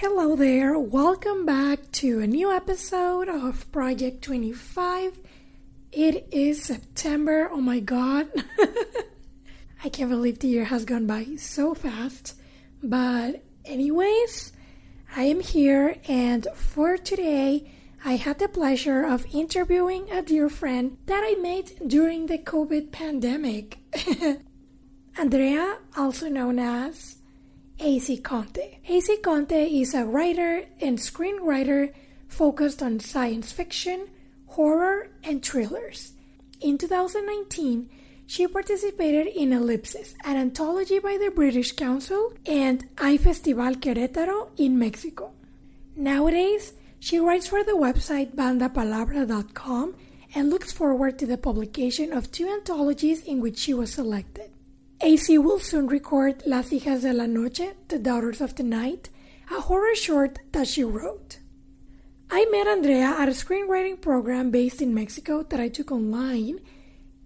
Hello there, welcome back to a new episode of Project 25. It is September, oh my god. I can't believe the year has gone by so fast. But, anyways, I am here, and for today, I had the pleasure of interviewing a dear friend that I met during the COVID pandemic. Andrea, also known as AC Conte. AC Conte is a writer and screenwriter focused on science fiction, horror, and thrillers. In 2019, she participated in Ellipsis, an anthology by the British Council, and Hay Festival Querétaro in Mexico. Nowadays, she writes for the website bandapalabra.com and looks forward to the publication of two anthologies in which she was selected. AC will soon record Las Hijas de la Noche, The Daughters of the Night, a horror short that she wrote. I met Andrea at a screenwriting program based in Mexico that I took online,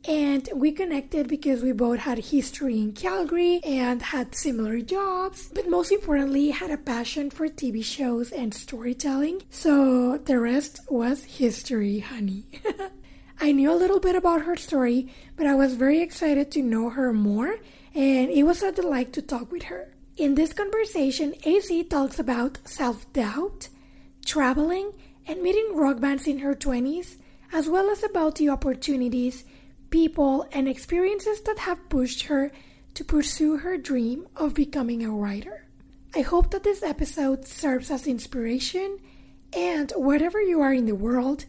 and we connected because we both had history in Calgary and had similar jobs, but most importantly, had a passion for TV shows and storytelling. So the rest was history, honey. I knew a little bit about her story, but I was very excited to know her more, and it was a delight to talk with her. In this conversation, AC talks about self doubt, traveling, and meeting rock bands in her 20s, as well as about the opportunities, people, and experiences that have pushed her to pursue her dream of becoming a writer. I hope that this episode serves as inspiration, and wherever you are in the world,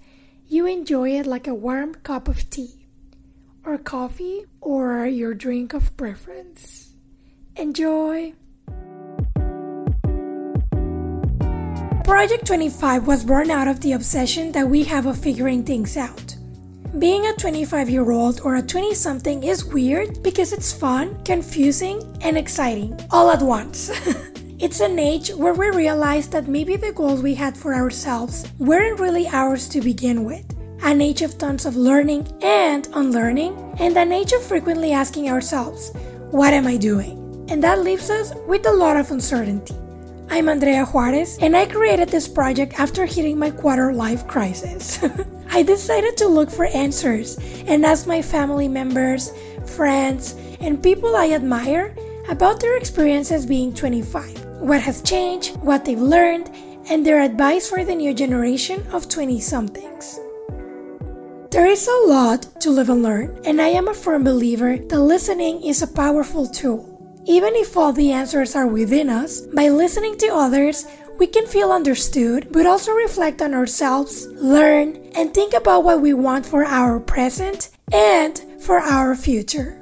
you enjoy it like a warm cup of tea, or coffee, or your drink of preference. Enjoy! Project 25 was born out of the obsession that we have of figuring things out. Being a 25 year old or a 20 something is weird because it's fun, confusing, and exciting all at once. It's an age where we realize that maybe the goals we had for ourselves weren't really ours to begin with. An age of tons of learning and unlearning, and an age of frequently asking ourselves, What am I doing? And that leaves us with a lot of uncertainty. I'm Andrea Juarez, and I created this project after hitting my quarter life crisis. I decided to look for answers and ask my family members, friends, and people I admire about their experiences being 25 what has changed, what they've learned, and their advice for the new generation of 20 somethings. There is a lot to live and learn, and I am a firm believer that listening is a powerful tool. Even if all the answers are within us, by listening to others, we can feel understood, but also reflect on ourselves, learn, and think about what we want for our present and for our future.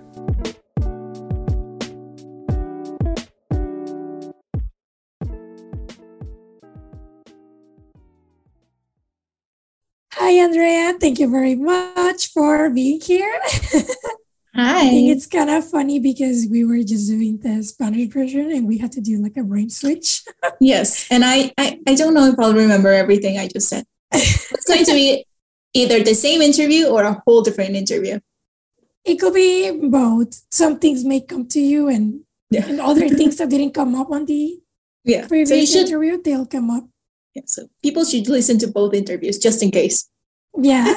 Hi, Andrea. Thank you very much for being here. Hi. I think it's kind of funny because we were just doing the Spanish version and we had to do like a brain switch. yes. And I, I, I don't know if I'll remember everything I just said. It's going to be either the same interview or a whole different interview. It could be both. Some things may come to you and, yeah. and other things that didn't come up on the yeah. previous so should, interview, they'll come up. Yeah, so people should listen to both interviews just in case. Yeah.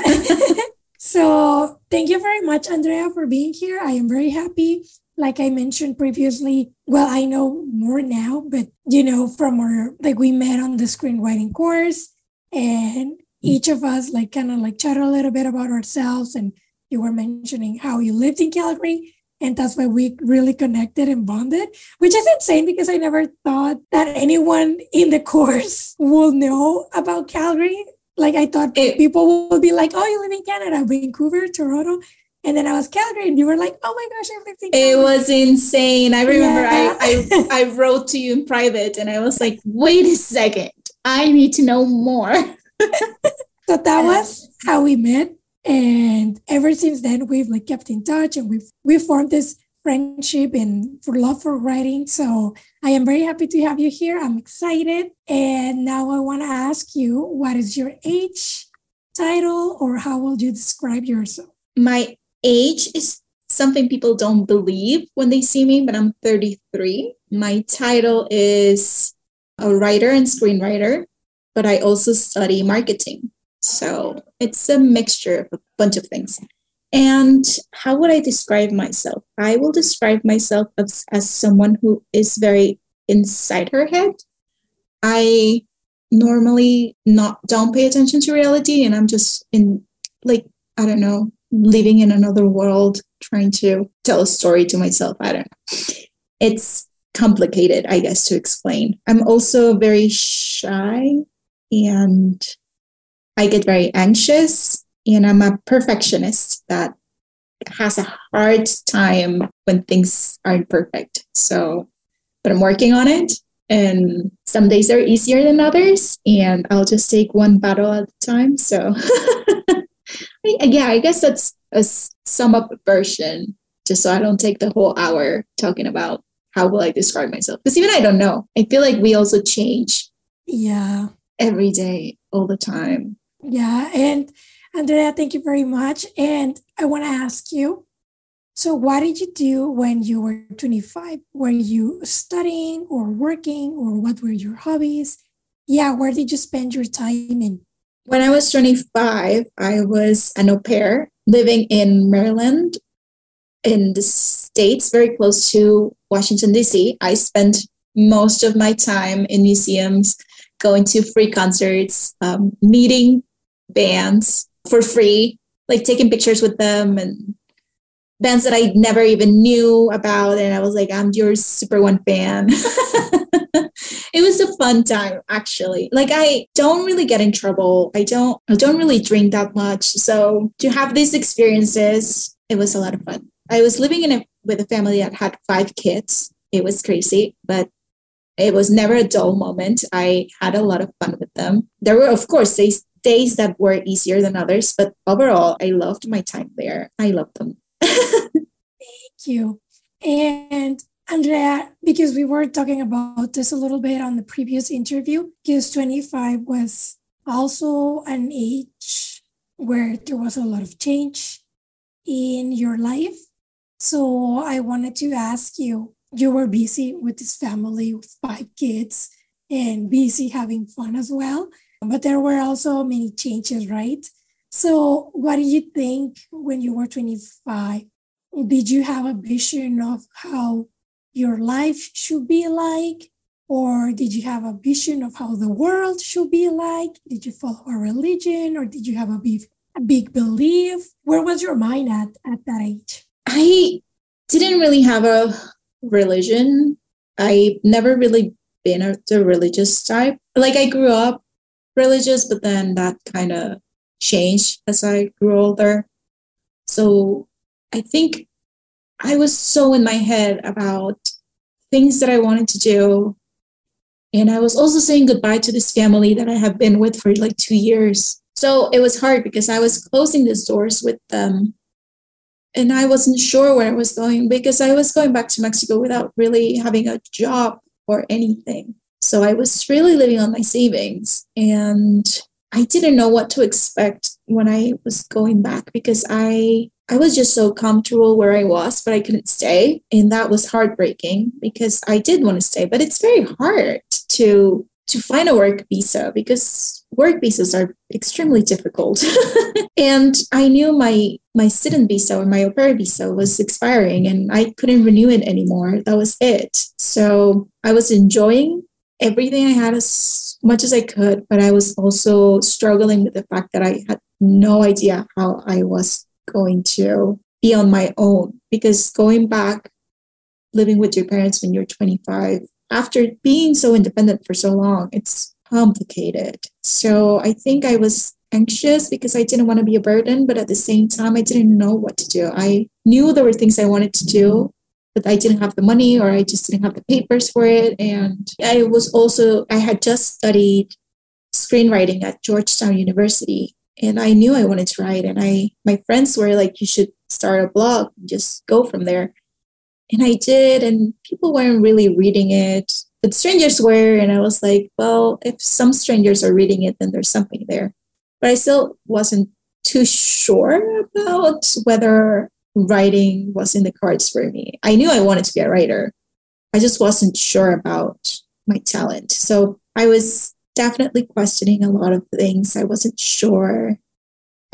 so thank you very much, Andrea, for being here. I am very happy. Like I mentioned previously, well, I know more now, but you know, from our like we met on the screenwriting course and each of us like kind of like chat a little bit about ourselves and you were mentioning how you lived in Calgary and that's why we really connected and bonded, which is insane because I never thought that anyone in the course will know about Calgary. Like I thought it, people would be like, "Oh, you live in Canada, Vancouver, Toronto," and then I was Calgary, and you were like, "Oh my gosh, I lived in." Calgary. It was insane. I remember yeah. I, I I wrote to you in private, and I was like, "Wait a second, I need to know more." so that was how we met and ever since then, we've like kept in touch and we've we formed this friendship and for love for writing. So I am very happy to have you here. I'm excited. And now I want to ask you, what is your age, title, or how will you describe yourself? My age is something people don't believe when they see me, but I'm 33. My title is a writer and screenwriter, but I also study marketing. So it's a mixture of a bunch of things. And how would I describe myself? I will describe myself as, as someone who is very inside her head. I normally not don't pay attention to reality and I'm just in like I don't know, living in another world trying to tell a story to myself. I don't know. It's complicated, I guess, to explain. I'm also very shy and I get very anxious and I'm a perfectionist that has a hard time when things aren't perfect. So, but I'm working on it. And some days are easier than others, and I'll just take one battle at a time. So, yeah, I guess that's a sum up version, just so I don't take the whole hour talking about how will I describe myself. Because even I don't know. I feel like we also change. Yeah. Every day, all the time. Yeah. And Andrea, thank you very much. And I want to ask you so, what did you do when you were 25? Were you studying or working, or what were your hobbies? Yeah, where did you spend your time in? When I was 25, I was an au pair living in Maryland, in the States, very close to Washington, D.C. I spent most of my time in museums, going to free concerts, um, meeting bands for free, like taking pictures with them and bands that I never even knew about. And I was like, I'm your Super One fan. it was a fun time actually. Like I don't really get in trouble. I don't I don't really drink that much. So to have these experiences, it was a lot of fun. I was living in a with a family that had five kids. It was crazy, but it was never a dull moment. I had a lot of fun with them. There were, of course, days, days that were easier than others, but overall, I loved my time there. I loved them. Thank you. And Andrea, because we were talking about this a little bit on the previous interview, because 25 was also an age where there was a lot of change in your life. So I wanted to ask you you were busy with this family with five kids and busy having fun as well. But there were also many changes, right? So, what did you think when you were 25? Did you have a vision of how your life should be like? Or did you have a vision of how the world should be like? Did you follow a religion or did you have a big, a big belief? Where was your mind at at that age? I didn't really have a religion. I never really been a the religious type. Like I grew up religious, but then that kind of changed as I grew older. So I think I was so in my head about things that I wanted to do. And I was also saying goodbye to this family that I have been with for like two years. So it was hard because I was closing these doors with them. And I wasn't sure where I was going because I was going back to Mexico without really having a job or anything. So I was really living on my savings. And I didn't know what to expect when I was going back because I I was just so comfortable where I was, but I couldn't stay. And that was heartbreaking because I did want to stay, but it's very hard to to find a work visa because work visas are extremely difficult. and I knew my my student visa or my au pair visa was expiring and I couldn't renew it anymore. That was it. So I was enjoying everything I had as much as I could, but I was also struggling with the fact that I had no idea how I was going to be on my own. Because going back living with your parents when you're 25 after being so independent for so long it's complicated. So i think i was anxious because i didn't want to be a burden but at the same time i didn't know what to do. I knew there were things i wanted to do but i didn't have the money or i just didn't have the papers for it and i was also i had just studied screenwriting at georgetown university and I knew I wanted to write. And I, my friends were like, "You should start a blog, and just go from there." And I did, and people weren't really reading it, but strangers were. And I was like, "Well, if some strangers are reading it, then there's something there." But I still wasn't too sure about whether writing was in the cards for me. I knew I wanted to be a writer. I just wasn't sure about my talent. So I was definitely questioning a lot of things. I wasn't sure.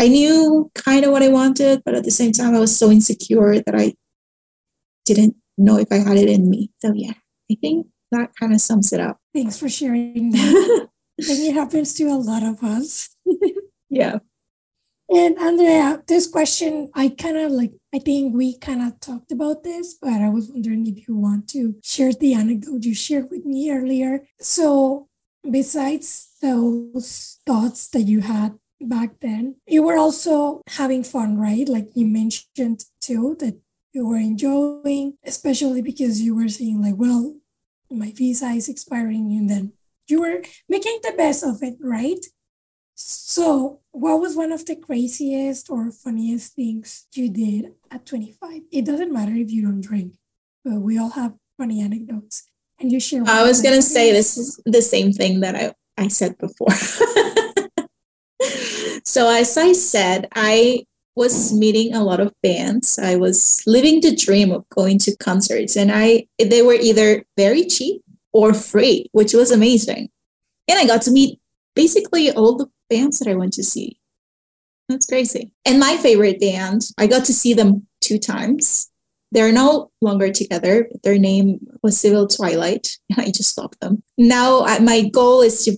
I knew kind of what I wanted, but at the same time, I was so insecure that I didn't know if I had it in me. So, yeah, I think that kind of sums it up. Thanks for sharing. I think it happens to a lot of us. yeah. And Andrea, this question, I kind of like, I think we kind of talked about this, but I was wondering if you want to share the anecdote you shared with me earlier. So, besides those thoughts that you had back then, you were also having fun, right? Like you mentioned too, that you were enjoying, especially because you were saying, like, well, my visa is expiring, and then you were making the best of it, right? So, what was one of the craziest or funniest things you did at 25? It doesn't matter if you don't drink, but we all have funny anecdotes. And you share. I was going to say this is the same thing that I, I said before. so, as I said, I was meeting a lot of bands. I was living the dream of going to concerts, and I they were either very cheap or free, which was amazing. And I got to meet basically all the bands that I went to see. That's crazy. And my favorite band, I got to see them two times. They're no longer together. Their name was Civil Twilight. I just love them. Now, my goal is to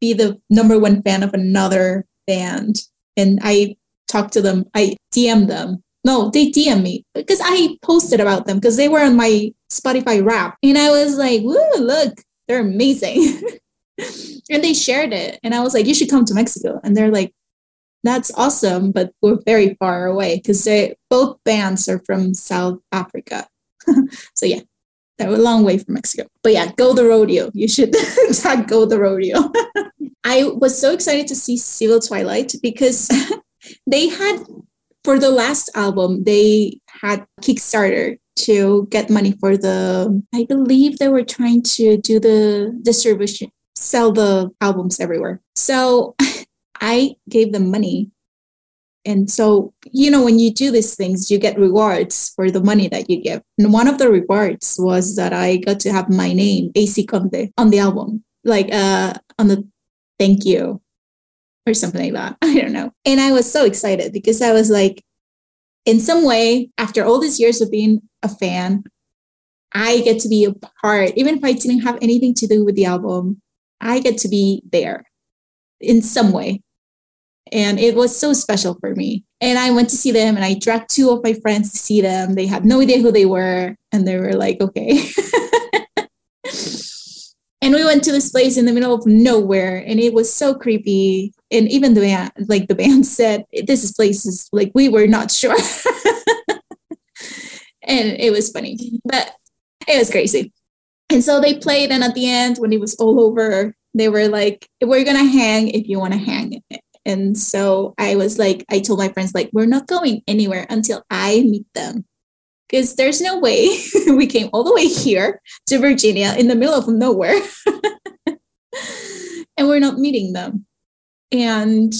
be the number one fan of another band. And I talked to them, I DM them. No, they DM me because I posted about them because they were on my Spotify rap. And I was like, woo, look, they're amazing. and they shared it. And I was like, you should come to Mexico. And they're like, that's awesome, but we're very far away because they both bands are from South Africa. so yeah, they're a long way from Mexico. But yeah, go the rodeo. You should tag go the rodeo. I was so excited to see Civil Twilight because they had for the last album, they had Kickstarter to get money for the I believe they were trying to do the distribution sell the albums everywhere. So I gave them money. And so, you know, when you do these things, you get rewards for the money that you give. And one of the rewards was that I got to have my name, AC Conte, on the album, like uh, on the thank you or something like that. I don't know. And I was so excited because I was like, in some way, after all these years of being a fan, I get to be a part, even if I didn't have anything to do with the album, I get to be there in some way. And it was so special for me. And I went to see them and I dragged two of my friends to see them. They had no idea who they were. And they were like, okay. and we went to this place in the middle of nowhere and it was so creepy. And even the band, like the band said, this place is places like we were not sure. and it was funny, but it was crazy. And so they played, and at the end, when it was all over, they were like, "We're gonna hang if you want to hang." And so I was like, I told my friends, like, we're not going anywhere until I meet them, because there's no way we came all the way here to Virginia in the middle of nowhere, and we're not meeting them. And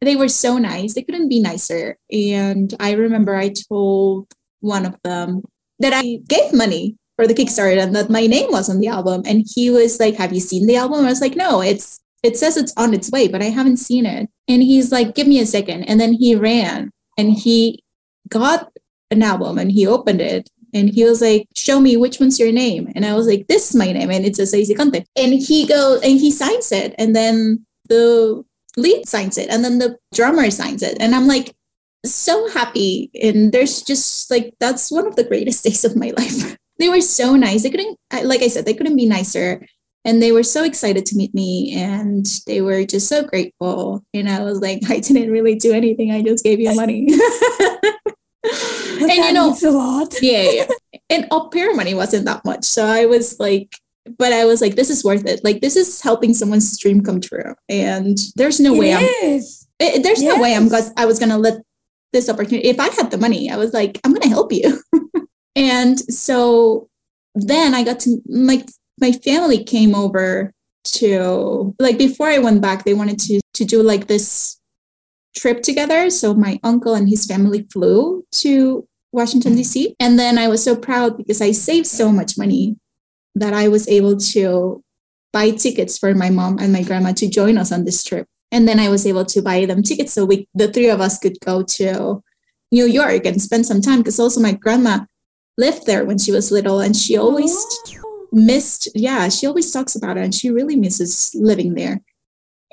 they were so nice; they couldn't be nicer. And I remember I told one of them that I gave money for the Kickstarter and that my name was on the album. And he was like, Have you seen the album? I was like, No, it's it says it's on its way, but I haven't seen it. And he's like, Give me a second. And then he ran and he got an album and he opened it and he was like, "Show me which one's your name." And I was like, "This is my name," and it says AC Conte. And he goes and he signs it, and then the lead signs it, and then the drummer signs it, and I'm like, so happy. And there's just like that's one of the greatest days of my life they were so nice. They couldn't, like I said, they couldn't be nicer. And they were so excited to meet me and they were just so grateful. And I was like, I didn't really do anything. I just gave you money. and you know, a lot. yeah, yeah. And au pair money wasn't that much. So I was like, but I was like, this is worth it. Like, this is helping someone's dream come true. And there's no it way is. I'm, it, there's yes. no way I'm, I was going to let this opportunity, if I had the money, I was like, I'm going to help you. And so then I got to like my family came over to like before I went back, they wanted to to do like this trip together. So my uncle and his family flew to Washington, DC. And then I was so proud because I saved so much money that I was able to buy tickets for my mom and my grandma to join us on this trip. And then I was able to buy them tickets so we the three of us could go to New York and spend some time because also my grandma lived there when she was little and she always oh. missed yeah, she always talks about it and she really misses living there.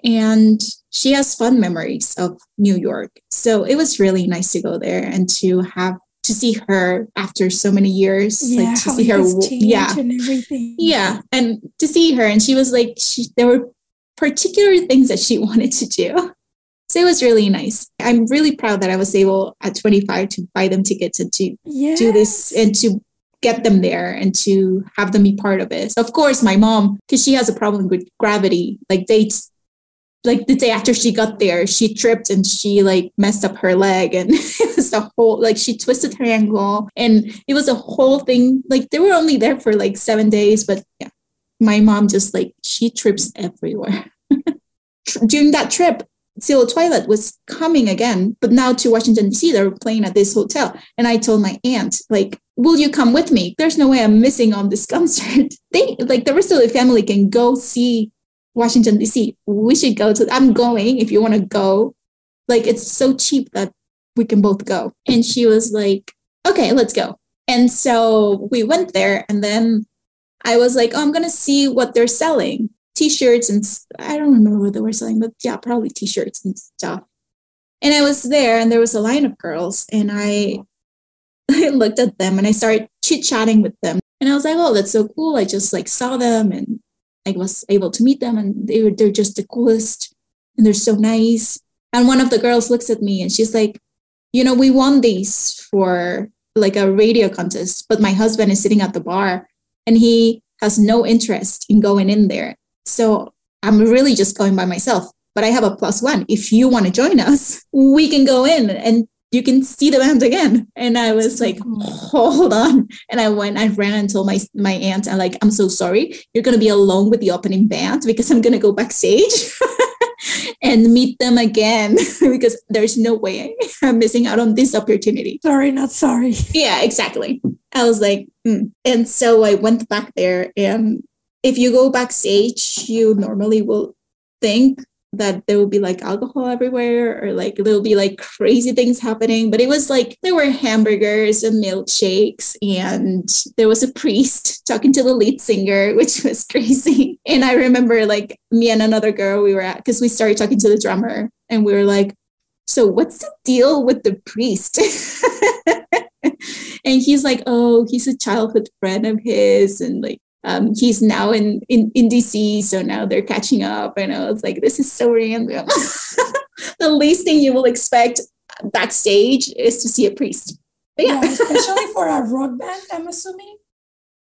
And she has fun memories of New York. So it was really nice to go there and to have to see her after so many years yeah, like to see her yeah and everything yeah and to see her and she was like she there were particular things that she wanted to do so it was really nice i'm really proud that i was able at 25 to buy them tickets and to yes. do this and to get them there and to have them be part of it so of course my mom because she has a problem with gravity like dates like the day after she got there, she tripped and she like messed up her leg and it was a whole like she twisted her ankle and it was a whole thing. Like they were only there for like seven days, but yeah, my mom just like she trips everywhere. During that trip, Civil Twilight was coming again, but now to Washington DC, they were playing at this hotel. And I told my aunt, like, will you come with me? There's no way I'm missing on this concert. They like the rest of the family can go see Washington D.C. We should go to. I'm going. If you want to go, like it's so cheap that we can both go. And she was like, "Okay, let's go." And so we went there, and then I was like, "Oh, I'm gonna see what they're selling." T-shirts and I don't remember what they were selling, but yeah, probably T-shirts and stuff. And I was there, and there was a line of girls, and I, I looked at them, and I started chit chatting with them, and I was like, "Oh, that's so cool!" I just like saw them, and I was able to meet them and they were they're just the coolest and they're so nice. And one of the girls looks at me and she's like, you know, we won these for like a radio contest, but my husband is sitting at the bar and he has no interest in going in there. So I'm really just going by myself. But I have a plus one. If you want to join us, we can go in and you can see the band again. And I was like, hold on. And I went, I ran and told my, my aunt, I'm like, I'm so sorry. You're going to be alone with the opening band because I'm going to go backstage and meet them again because there's no way I'm missing out on this opportunity. Sorry, not sorry. Yeah, exactly. I was like, mm. and so I went back there. And if you go backstage, you normally will think that there will be like alcohol everywhere or like there'll be like crazy things happening. But it was like there were hamburgers and milkshakes, and there was a priest talking to the lead singer, which was crazy. And I remember like me and another girl, we were at because we started talking to the drummer and we were like, so what's the deal with the priest? and he's like, oh, he's a childhood friend of his. And like, um, he's now in, in, in DC, so now they're catching up. And I was like, this is so random. the least thing you will expect backstage is to see a priest. But yeah. yeah especially for a rock band, I'm assuming.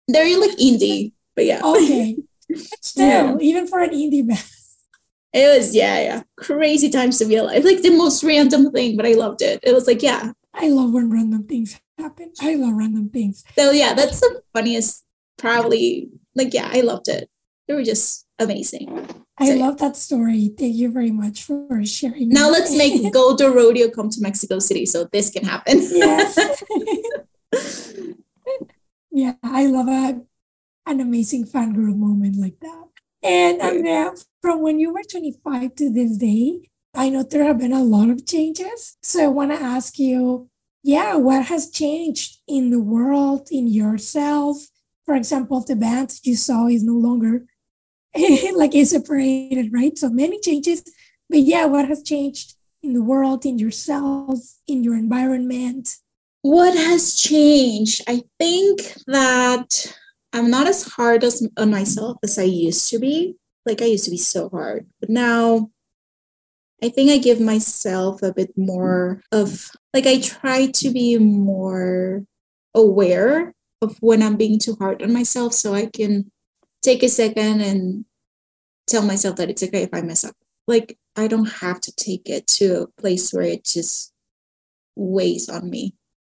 They're like indie, but yeah. Okay. Still, yeah. even for an indie band. It was, yeah, yeah. Crazy times to be alive. Like the most random thing, but I loved it. It was like, yeah. I love when random things happen. I love random things. So yeah, that's the funniest probably like yeah i loved it. They were just amazing. I so, love that story. Thank you very much for sharing now let's make golden rodeo come to mexico city so this can happen. Yes. Yeah i love a, an amazing fan group moment like that. And um, from when you were 25 to this day i know there have been a lot of changes. So i want to ask you yeah what has changed in the world in yourself for example, the band you saw is no longer like it's separated, right? So many changes. But yeah, what has changed in the world, in yourself, in your environment? What has changed? I think that I'm not as hard as, on myself as I used to be. Like I used to be so hard. But now I think I give myself a bit more of like I try to be more aware of when I'm being too hard on myself so I can take a second and tell myself that it's okay if I mess up. Like I don't have to take it to a place where it just weighs on me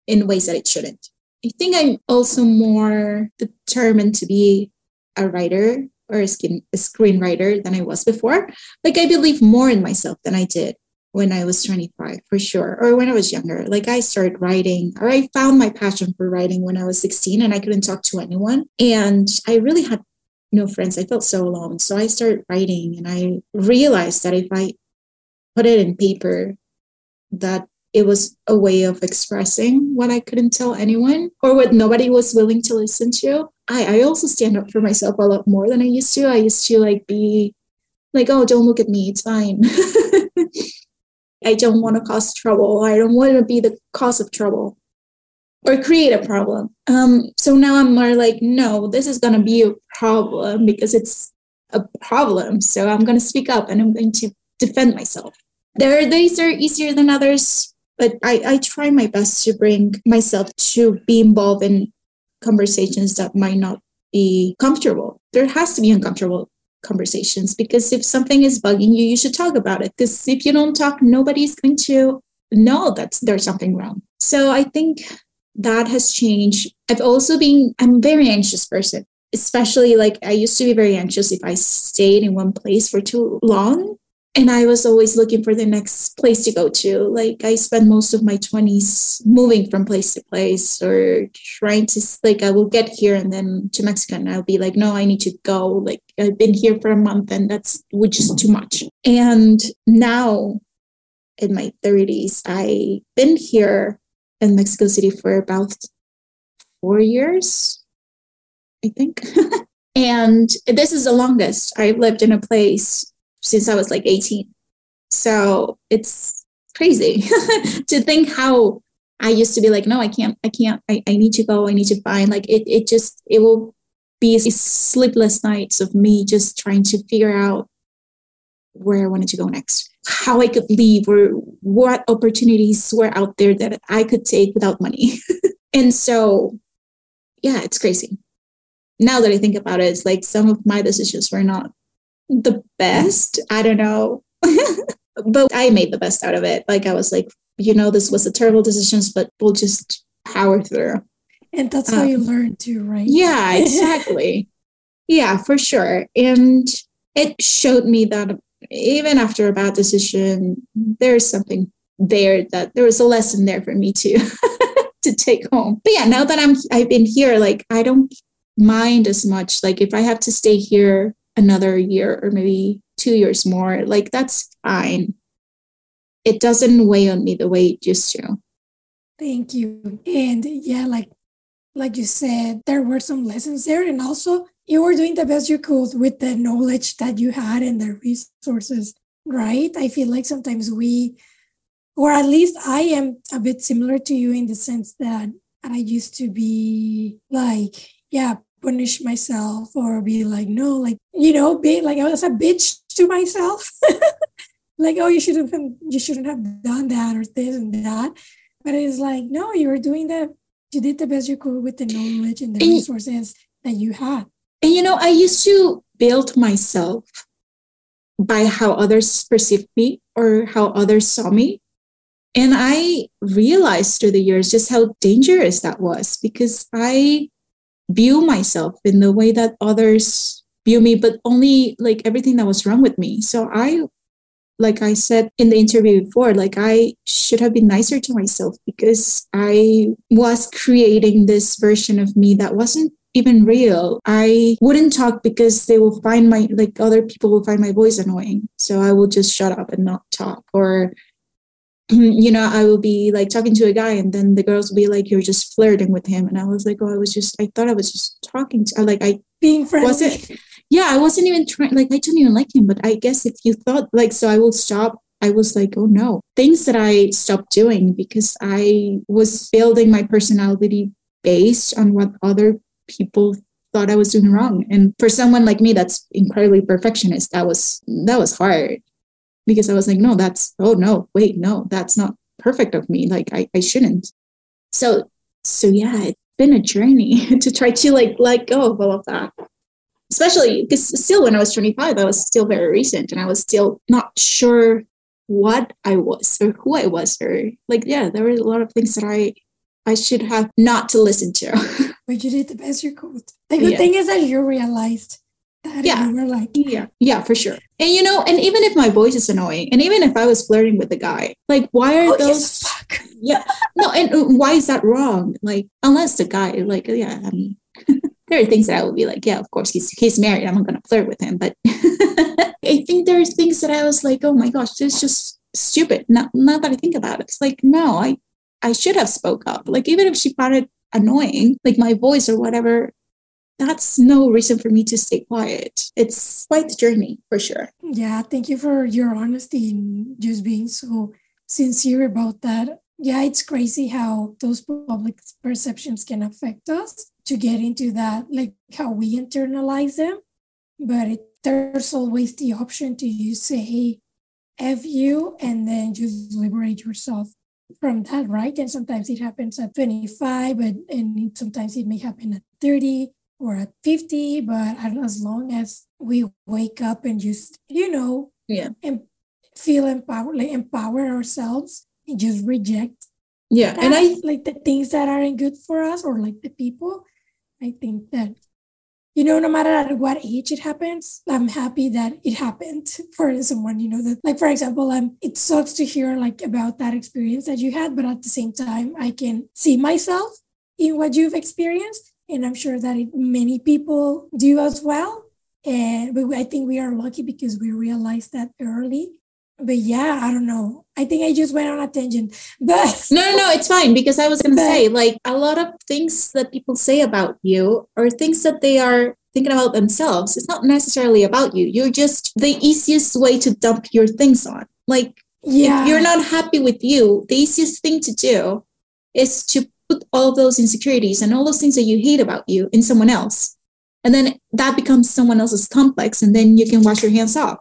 in ways that it shouldn't. I think I'm also more determined to be a writer or a, skin, a screenwriter than I was before. Like I believe more in myself than I did when I was 25 for sure, or when I was younger. Like I started writing, or I found my passion for writing when I was 16 and I couldn't talk to anyone. And I really had no friends. I felt so alone. So I started writing and I realized that if I put it in paper, that it was a way of expressing what I couldn't tell anyone or what nobody was willing to listen to. I, I also stand up for myself a lot more than I used to. I used to like be like, oh, don't look at me, it's fine. I don't want to cause trouble. I don't want to be the cause of trouble or create a problem. Um, so now I'm more like, no, this is going to be a problem because it's a problem. So I'm going to speak up and I'm going to defend myself. There are days that are easier than others, but I, I try my best to bring myself to be involved in conversations that might not be comfortable. There has to be uncomfortable conversations because if something is bugging you, you should talk about it. Because if you don't talk, nobody's going to know that there's something wrong. So I think that has changed. I've also been, I'm a very anxious person, especially like I used to be very anxious if I stayed in one place for too long and I was always looking for the next place to go to. Like I spent most of my 20s moving from place to place or trying to like I will get here and then to Mexico and I'll be like, no, I need to go. Like I've been here for a month and that's which is too much. And now in my 30s, I've been here in Mexico City for about four years, I think. and this is the longest I've lived in a place since I was like 18. So it's crazy to think how I used to be like, no, I can't, I can't, I, I need to go, I need to find like it, it just, it will be sleepless nights of me just trying to figure out where I wanted to go next, how I could leave or what opportunities were out there that I could take without money. and so, yeah, it's crazy. Now that I think about it, it's like some of my decisions were not the best. I don't know. but I made the best out of it. Like I was like, you know, this was a terrible decision, but we'll just power through. And that's how um, you learn too, right? Yeah, exactly. yeah, for sure. And it showed me that even after a bad decision, there's something there that there was a lesson there for me to to take home. But yeah, now that I'm I've been here, like I don't mind as much. Like if I have to stay here another year or maybe two years more, like that's fine. It doesn't weigh on me the way it used to. Thank you. And yeah, like like you said, there were some lessons there, and also you were doing the best you could with the knowledge that you had and the resources, right? I feel like sometimes we, or at least I am a bit similar to you in the sense that I used to be like, yeah, punish myself or be like, no, like, you know, be like I was a bitch to myself. like, oh, you should have you shouldn't have done that or this and that. But it's like, no, you were doing that. You did the best you could with the knowledge and the and, resources that you had. And you know, I used to build myself by how others perceived me or how others saw me. And I realized through the years just how dangerous that was because I view myself in the way that others view me, but only like everything that was wrong with me. So I, like I said in the interview before, like I should have been nicer to myself because I was creating this version of me that wasn't even real. I wouldn't talk because they will find my, like other people will find my voice annoying. So I will just shut up and not talk. Or you know, I will be like talking to a guy, and then the girls will be like, "You're just flirting with him," and I was like, "Oh, I was just, I thought I was just talking to, like, I being friendly." Wasn't, yeah, I wasn't even trying. Like, I didn't even like him, but I guess if you thought like, so I will stop. I was like, oh no, things that I stopped doing because I was building my personality based on what other people thought I was doing wrong. And for someone like me that's incredibly perfectionist, that was that was hard because I was like, no, that's, oh no, wait, no, that's not perfect of me. Like I, I shouldn't. So, so yeah, it's been a journey to try to like let go of all of that. Especially because still when I was 25, I was still very recent and I was still not sure what I was or who I was or like, yeah, there were a lot of things that I, I should have not to listen to. but you did the best you could. The good yeah. thing is that you realized that Yeah. you were like, Yeah, yeah, for sure. And you know, and even if my voice is annoying, and even if I was flirting with a guy, like, why are oh, those? yes, fuck. Yeah, no, and uh, why is that wrong? Like, unless the guy, like, yeah, I mean, there are things that I would be like, yeah, of course, he's he's married. I'm not gonna flirt with him, but I think there are things that I was like, oh my gosh, this is just stupid. Now, now that I think about it, it's like, no, I I should have spoke up. Like, even if she found it annoying, like my voice or whatever, that's no reason for me to stay quiet. It's quite the journey for sure. Yeah, thank you for your honesty and just being so sincere about that. Yeah, it's crazy how those public perceptions can affect us to get into that, like how we internalize them. But it, there's always the option to you say F you and then just liberate yourself from that, right? And sometimes it happens at 25, but and sometimes it may happen at 30 or at 50. But as long as we wake up and just, you know, Yeah. and feel empowered, like empower ourselves just reject Yeah. that, And I like the things that aren't good for us or like the people. I think that you know, no matter at what age it happens, I'm happy that it happened for someone, you know, that like for example, um it sucks to hear like about that experience that you had, but at the same time, I can see myself in what you've experienced. And I'm sure that it, many people do as well. And but I think we are lucky because we realized that early. But yeah, I don't know. I think I just went on a tangent. But No, no, no, it's fine because I was going to say, like, a lot of things that people say about you are things that they are thinking about themselves. It's not necessarily about you. You're just the easiest way to dump your things on. Like, yeah, if you're not happy with you, the easiest thing to do is to put all those insecurities and all those things that you hate about you in someone else. And then that becomes someone else's complex, and then you can wash your hands off.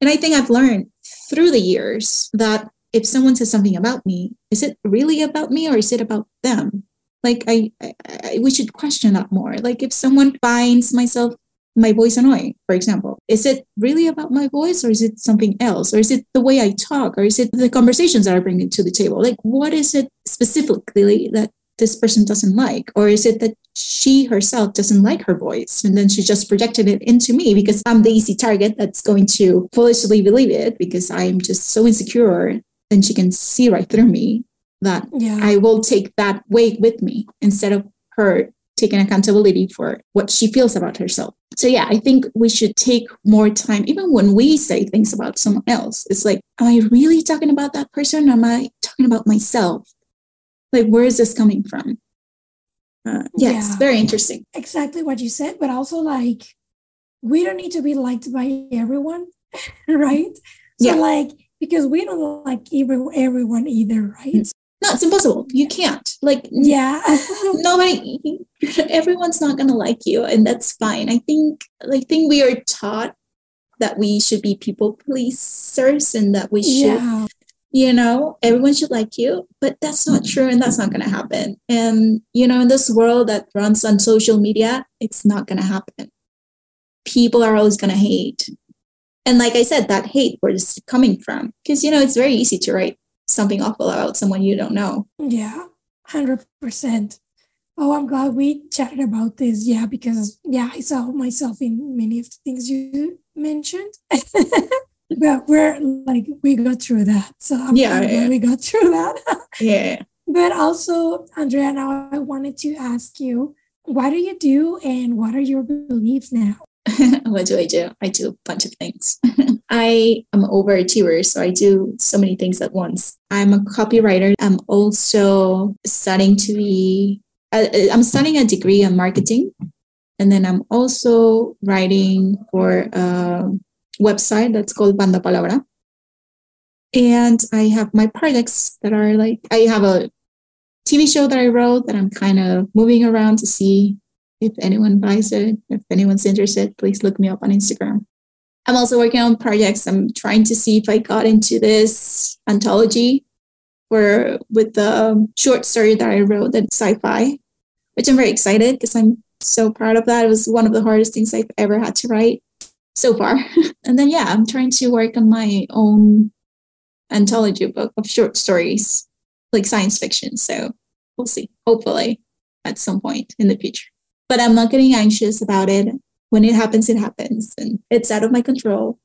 And I think I've learned through the years that if someone says something about me, is it really about me or is it about them? Like I, I, I we should question that more. Like if someone finds myself my voice annoying, for example, is it really about my voice or is it something else? Or is it the way I talk? Or is it the conversations that I bring to the table? Like what is it specifically that this person doesn't like? Or is it that she herself doesn't like her voice and then she just projected it into me because I'm the easy target that's going to foolishly believe it because I'm just so insecure and she can see right through me that yeah, I will take that weight with me instead of her taking accountability for what she feels about herself. So yeah, I think we should take more time, even when we say things about someone else. It's like, am I really talking about that person? Or am I talking about myself? Like, where is this coming from? Uh, yeah, it's very interesting. exactly what you said, but also like we don't need to be liked by everyone, right? So Yeah. like because we don't like every, everyone either, right? No, it's impossible. You can't. Like, Yeah. nobody everyone's not gonna like you and that's fine i think i think we are taught that we should be people pleasers and that we should yeah. You know everyone should like you but that's not true and that's not gonna happen and you know in this world that runs on social media it's not gonna happen people are always gonna hate and like i said that hate where is coming from because you know it's very easy to write something awful about someone you don't know Yeah. Hundred percent. Oh, I'm glad we chatted about this. Yeah, because yeah, I saw myself in many of the things you mentioned. but we're like we got through that. So I'm Yeah, yeah. we got through that. yeah But also, Andrea, now I wanted to ask you, what do you do and what are your beliefs now? what do I do? I do a bunch of things. I am an overachiever, so I do so many things at once. I'm a copywriter. I'm also studying to be, uh, I'm studying a degree in marketing. And then I'm also writing for a website that's called Banda Palabra. And I have my projects that are like, I have a TV show that I wrote that I'm kind of moving around to see if anyone buys it, if anyone's interested, please look me up on Instagram. I'm also working on projects. I'm trying to see if I got into this anthology where with the short story that I wrote that's sci-fi, which I'm very excited because I'm so proud of that. It was one of the hardest things I've ever had to write so far. and then yeah, I'm trying to work on my own anthology book of short stories, like science fiction. So we'll see. Hopefully at some point in the future but I'm not getting anxious about it. when it happens, it happens, and it's out of my control.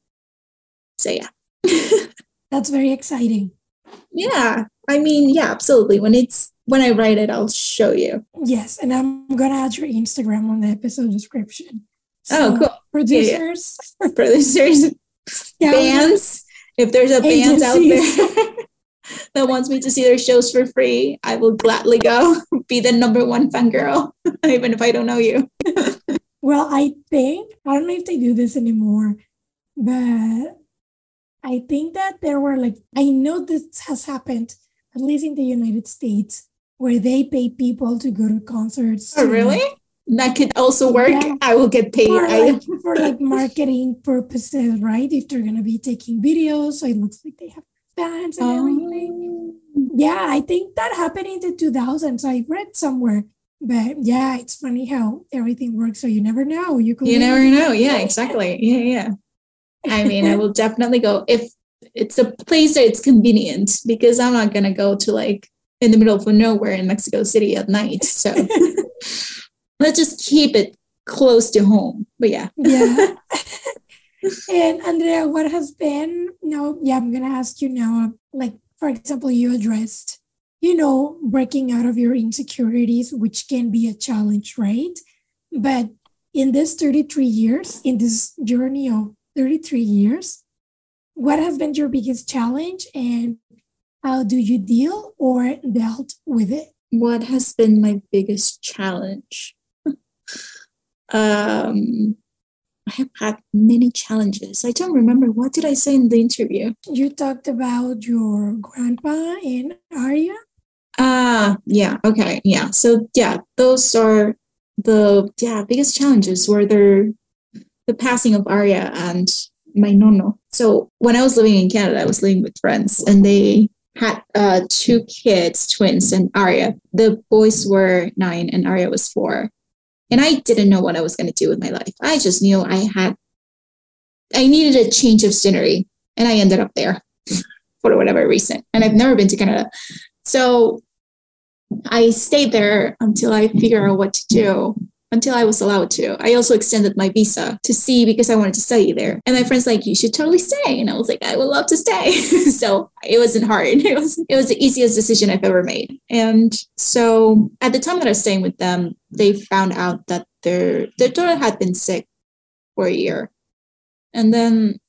So yeah. That's very exciting. Yeah. I mean, yeah, absolutely. When it's when I write it, I'll show you. Yes, and I'm gonna add your Instagram on the episode description. Oh, so, oh, cool. Producers, yeah, yeah. producers, yeah, bands. If there's a band out there that wants me to see their shows for free, I will gladly go. Be the number one fan girl, even if I don't know you. well, I think I don't know if they do this anymore, but I think that there were like I know this has happened at least in the United States where they pay people to go to concerts. Oh, really? That could also work. Yeah. I will get paid. For like, for like marketing purposes, right? If they're gonna be taking videos, so it looks like they have fans and oh. everything. Yeah, I think that happened in the 2000s. I read somewhere. But yeah, it's funny how everything works. So you never know. You could. You never know. Yeah, exactly. Yeah, yeah. I mean, I will definitely go if it's a place that it's convenient because I'm not gonna go to like in the middle of nowhere in Mexico City at night. So let's just keep it close to home. But yeah. Yeah. and Andrea, what has been, you know, yeah, I'm gonna ask you now, like for example, you addressed, you know, breaking out of your insecurities, which can be a challenge, right? But in this 33 years, in this journey of 33 years, what has been your biggest challenge and how do you deal or dealt with it? What has been my biggest challenge? Um, I have had many challenges. I don't remember what did I say in the interview. You talked about your grandpa in Aria. Ah, uh, yeah, okay, yeah. So yeah, those are the yeah biggest challenges were there the passing of Aria and my nono. So when I was living in Canada, I was living with friends and they had uh, two kids, twins, and Aria. The boys were nine and Aria was four. And I didn't know what I was going to do with my life. I just knew I had, I needed a change of scenery. And I ended up there for whatever reason. And I've never been to Canada. So I stayed there until I figure out what to do until I was allowed to. I also extended my visa to see because I wanted to study there. And my friends like, you should totally stay. And I was like, I would love to stay. so it wasn't hard. It was it was the easiest decision I've ever made. And so at the time that I was staying with them, they found out that their their daughter had been sick for a year. And then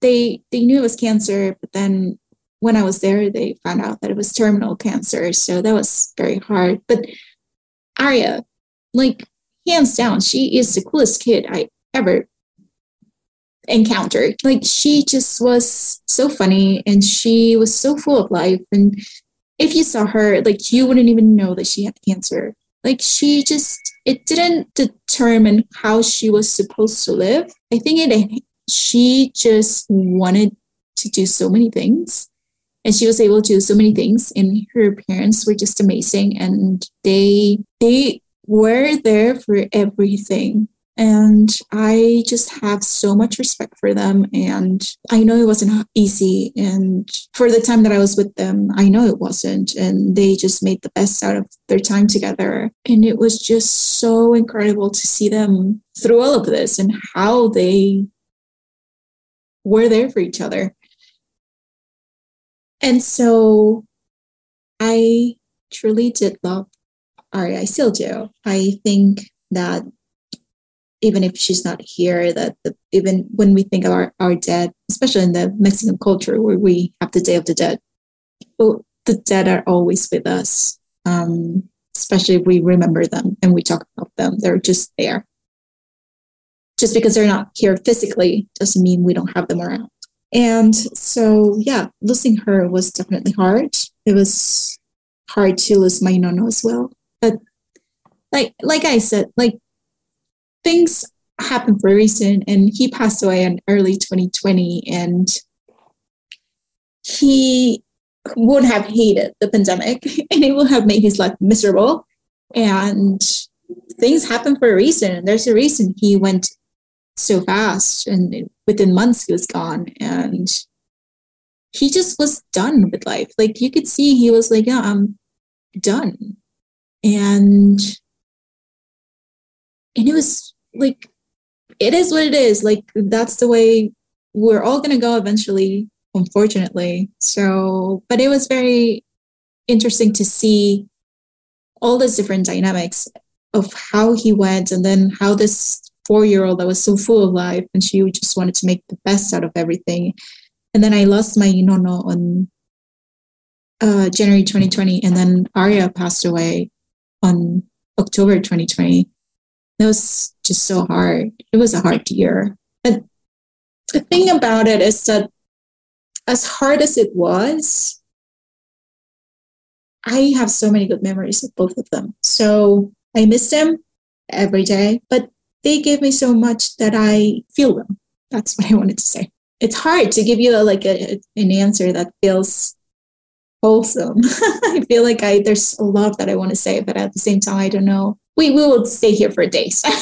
they they knew it was cancer, but then when I was there, they found out that it was terminal cancer. So that was very hard. But Aria, like hands down, she is the coolest kid I ever encountered. Like she just was so funny and she was so full of life. And if you saw her, like you wouldn't even know that she had cancer. Like she just, it didn't determine how she was supposed to live. I think it, she just wanted to do so many things and she was able to do so many things and her parents were just amazing and they they were there for everything. And I just have so much respect for them. And I know it wasn't easy. And for the time that I was with them, I know it wasn't. And they just made the best out of their time together. And it was just so incredible to see them through all of this and how they were there for each other. And so I truly did love Ari, I still do. I think that even if she's not here, that the, even when we think of our, our dead, especially in the Mexican culture where we have the Day of the Dead, well, the dead are always with us. Um, especially if we remember them and we talk about them, they're just there. Just because they're not here physically doesn't mean we don't have them around. And so, yeah, losing her was definitely hard. It was hard to lose my nono as well but like like I said, like things happen for a reason, and he passed away in early 2020, and he would have hated the pandemic, and it would have made his life miserable. And things happen for a reason, there's a reason he went so fast, and within months he was gone, and he just was done with life. Like you could see, he was like, "Yeah, I'm done." and and it was like it is what it is. Like that's the way we're all gonna go eventually, unfortunately. So, but it was very interesting to see all these different dynamics of how he went and then how this four year old that was so full of life and she just wanted to make the best out of everything. And then I lost my nono on uh, January 2020, and then Aria passed away on October 2020. That was just so hard. It was a hard year. But the thing about it is that as hard as it was, I have so many good memories of both of them. So I miss them every day, but they gave me so much that I feel them. That's what I wanted to say. It's hard to give you a, like a, an answer that feels wholesome. I feel like I there's a lot that I want to say, but at the same time, I don't know. We, we will stay here for days.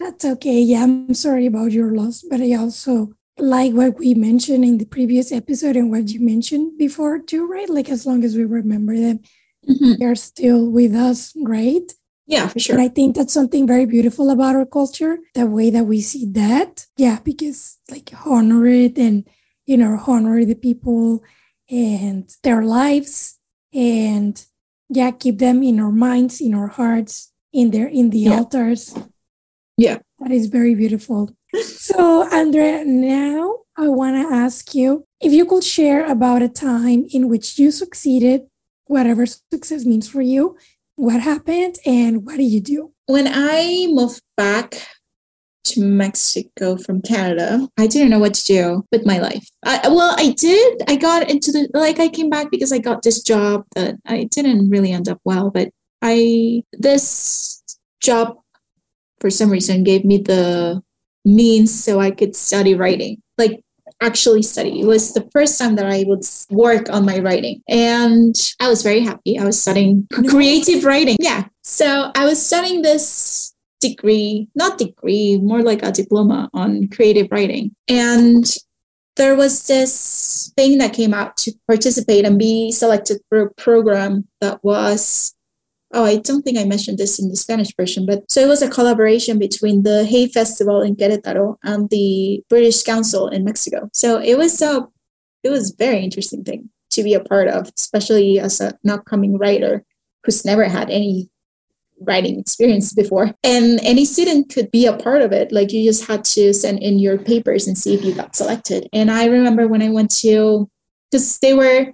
That's okay. Yeah, I'm sorry about your loss, but I also like what we mentioned in the previous episode and what you mentioned before too, right? Like as long as we remember them, mm-hmm. they're still with us, right? Yeah, for sure. And I think that's something very beautiful about our culture, the way that we see that. Yeah, because like honor it and, you know, honor the people and their lives and yeah, keep them in our minds, in our hearts, in their in the yeah. altars. Yeah. That is very beautiful. so Andrea, now I want to ask you if you could share about a time in which you succeeded, whatever success means for you, what happened and what did you do? When I moved back to Mexico from Canada, I didn't know what to do with my life. I, well, I did. I got into the, like, I came back because I got this job that I didn't really end up well, but I, this job for some reason gave me the means so I could study writing. Like, actually study. It was the first time that I would work on my writing. And I was very happy. I was studying creative writing. Yeah. So I was studying this degree, not degree, more like a diploma on creative writing. And there was this thing that came out to participate and be selected for a program that was oh, I don't think I mentioned this in the Spanish version, but so it was a collaboration between the Hay Festival in Querétaro and the British Council in Mexico. So it was a, it was very interesting thing to be a part of, especially as an upcoming writer who's never had any writing experience before. And any student could be a part of it. Like you just had to send in your papers and see if you got selected. And I remember when I went to, because they were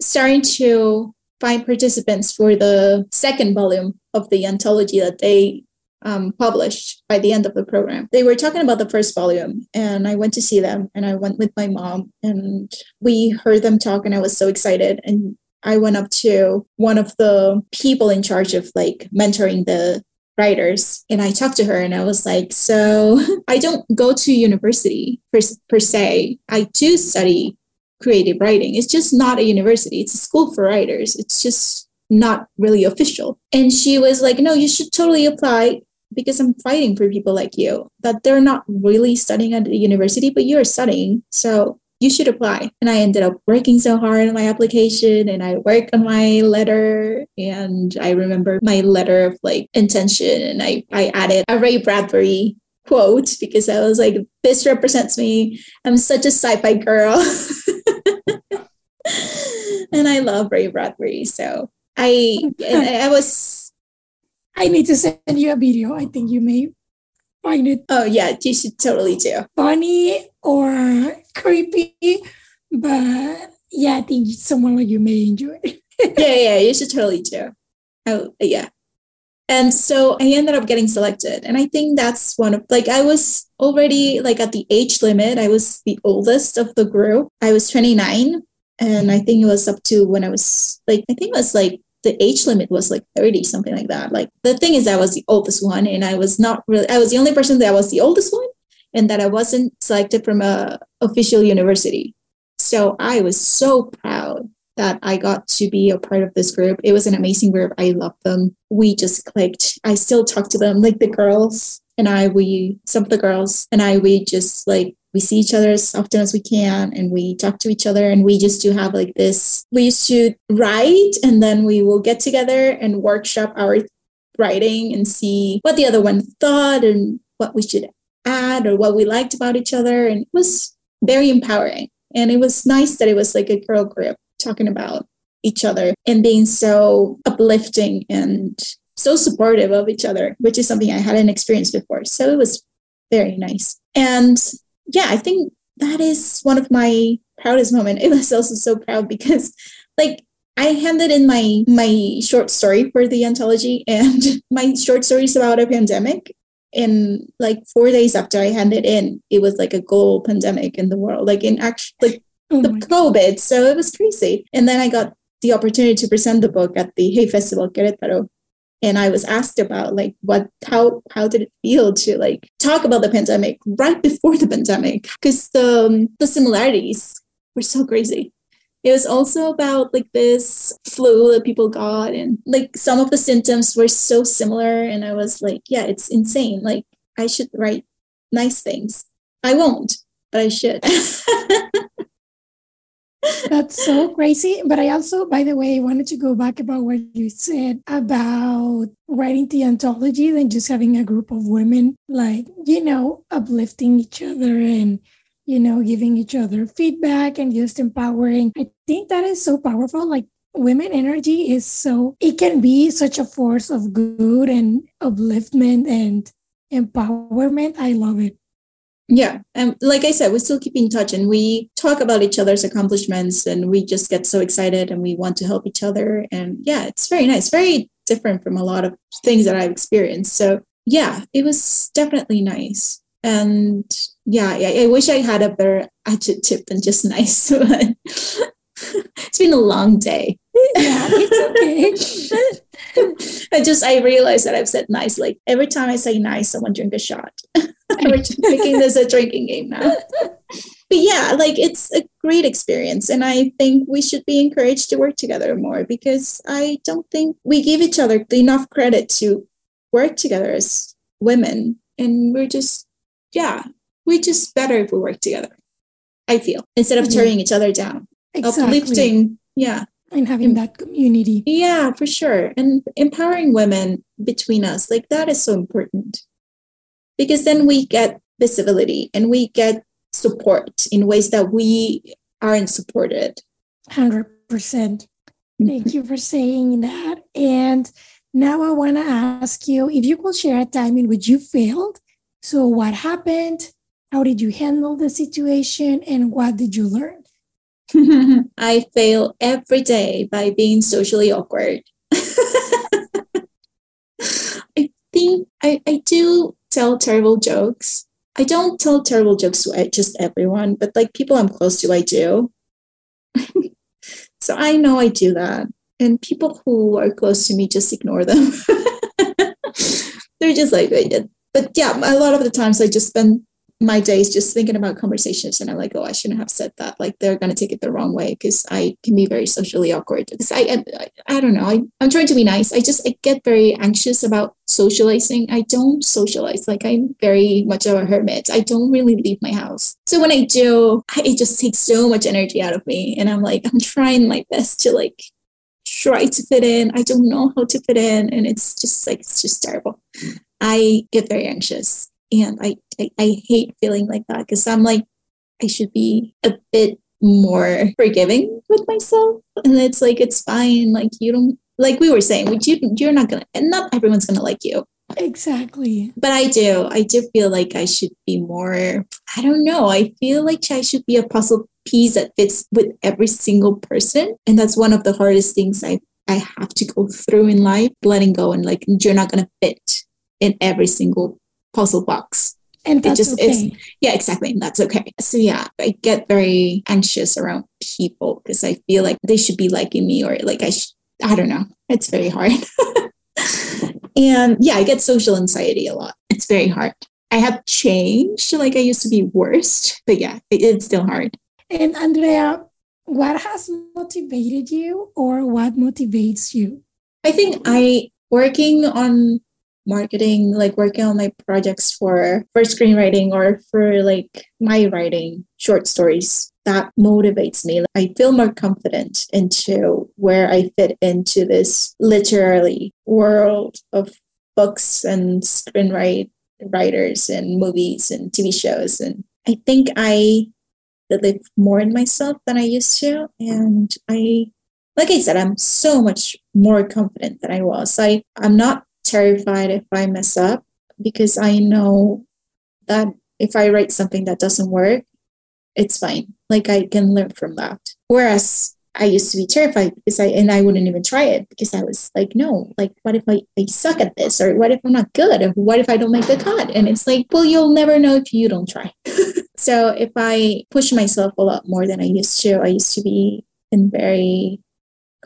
starting to find participants for the second volume of the anthology that they um, published by the end of the program. They were talking about the first volume, and I went to see them, and I went with my mom, and we heard them talk, and I was so excited. And I went up to one of the people in charge of like mentoring the writers and i talked to her and i was like so i don't go to university per, per se i do study creative writing. It's just not a university, it's a school for writers. It's just not really official. And she was like, No, you should totally apply because I'm fighting for people like you that they're not really studying at the university, but you're studying. So you should apply. And I ended up working so hard on my application and I worked on my letter. And I remember my letter of like intention and I, I added a Ray Bradbury quote because I was like, this represents me. I'm such a sci-fi girl. and I love Ray Bradbury. So I I was I need to send you a video. I think you may find it. Oh yeah, you should totally do. Funny or creepy, but yeah, I think someone like you may enjoy. It. yeah, yeah, you should totally do. Oh yeah. And so I ended up getting selected. And I think that's one of like I was already like at the age limit. I was the oldest of the group. I was 29 and I think it was up to when I was like I think it was like the age limit was like 30 something like that like the thing is I was the oldest one and I was not really I was the only person that was the oldest one and that I wasn't selected from a official university so I was so proud that I got to be a part of this group. It was an amazing group. I loved them. We just clicked. I still talk to them, like the girls and I, we, some of the girls and I, we just like we see each other as often as we can and we talk to each other and we just do have like this we used to write and then we will get together and workshop our writing and see what the other one thought and what we should add or what we liked about each other. And it was very empowering. And it was nice that it was like a girl group talking about each other and being so uplifting and so supportive of each other, which is something I hadn't experienced before. So it was very nice. And yeah, I think that is one of my proudest moments. It was also so proud because like I handed in my my short story for the anthology and my short story is about a pandemic. And like four days after I handed in, it was like a global pandemic in the world, like in actually like oh the COVID. So it was crazy. And then I got the opportunity to present the book at the Hay Festival Querétaro and i was asked about like what how how did it feel to like talk about the pandemic right before the pandemic because the um, the similarities were so crazy it was also about like this flu that people got and like some of the symptoms were so similar and i was like yeah it's insane. Like i should write nice things. I won't but i should. That's so crazy. But I also, by the way, wanted to go back about what you said about writing the anthology and just having a group of women, like, you know, uplifting each other and, you know, giving each other feedback and just empowering. I think that is so powerful. Like, women energy is so, it can be such a force of good and upliftment and empowerment. I love it. Yeah. And like I said, we still keep in touch and we talk about each other's accomplishments and we just get so excited and we want to help each other. And yeah, it's very nice, very different from a lot of things that I've experienced. So yeah, it was definitely nice. And yeah, I, I wish I had a better adjective than just nice. it's been a long day. Yeah, it's okay. I just I realized that I've said nice. Like every time I say nice, someone drink a shot. We're making this a drinking game now. But yeah, like it's a great experience. And I think we should be encouraged to work together more because I don't think we give each other enough credit to work together as women. And we're just, yeah, we're just better if we work together. I feel instead of mm-hmm. tearing each other down, exactly. uplifting. Yeah. And having that community. Yeah, for sure. And empowering women between us, like that is so important because then we get visibility and we get support in ways that we aren't supported. 100%. Mm-hmm. Thank you for saying that. And now I want to ask you if you could share a time in which you failed. So, what happened? How did you handle the situation? And what did you learn? I fail every day by being socially awkward. I think I, I do tell terrible jokes. I don't tell terrible jokes to uh, just everyone, but like people I'm close to, I do. so I know I do that. And people who are close to me just ignore them. They're just like, but yeah, a lot of the times I just spend my days just thinking about conversations and I'm like, oh, I shouldn't have said that. Like they're to take it the wrong way because I can be very socially awkward. Because I, I, I don't know. I, I'm trying to be nice. I just I get very anxious about socializing. I don't socialize. Like I'm very much of a hermit. I don't really leave my house. So when I do, it just takes so much energy out of me. And I'm like, I'm trying my best to like try to fit in. I don't know how to fit in. And it's just like, it's just terrible. I get very anxious and I, I, I hate feeling like that because I'm like, I should be a bit more forgiving with myself. And it's like, it's fine. Like, you don't, like we were saying, would you, you're not going to, and not everyone's going to like you. Exactly. But I do. I do feel like I should be more, I don't know. I feel like I should be a puzzle piece that fits with every single person. And that's one of the hardest things I, I have to go through in life, letting go and like, you're not going to fit in every single puzzle box. And that's it just okay. is yeah, exactly. And that's okay. So yeah, I get very anxious around people because I feel like they should be liking me or like I sh- I don't know. It's very hard. and yeah, I get social anxiety a lot. It's very hard. I have changed. Like I used to be worst, but yeah, it, it's still hard. And Andrea, what has motivated you or what motivates you? I think I working on marketing, like working on my projects for for screenwriting or for like my writing short stories. That motivates me. I feel more confident into where I fit into this literary world of books and screenwrite writers and movies and TV shows. And I think I believe more in myself than I used to. And I, like I said, I'm so much more confident than I was. I, I'm not terrified if I mess up because I know that if I write something that doesn't work, it's fine. Like I can learn from that. Whereas I used to be terrified because I and I wouldn't even try it because I was like, no, like what if I, I suck at this? Or what if I'm not good? Or what if I don't make the cut? And it's like, well, you'll never know if you don't try. so if I push myself a lot more than I used to, I used to be in very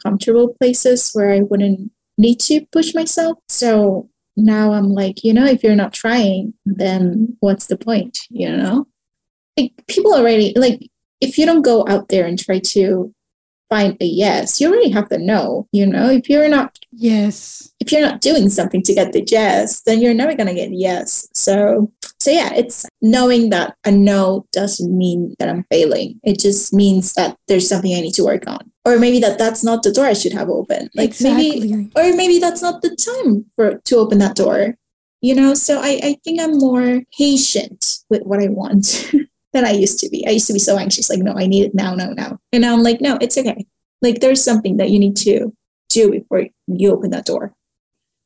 comfortable places where I wouldn't need to push myself. So now I'm like, you know, if you're not trying, then what's the point? You know? Like people already like if you don't go out there and try to find a yes, you already have the no. You know, if you're not yes, if you're not doing something to get the yes, then you're never gonna get yes. So so yeah, it's knowing that a no doesn't mean that I'm failing. It just means that there's something I need to work on. Or maybe that that's not the door I should have open. Like exactly. maybe or maybe that's not the time for to open that door. You know, so I, I think I'm more patient with what I want. than I used to be. I used to be so anxious, like, no, I need it now, now, now. And now I'm like, no, it's okay. Like, there's something that you need to do before you open that door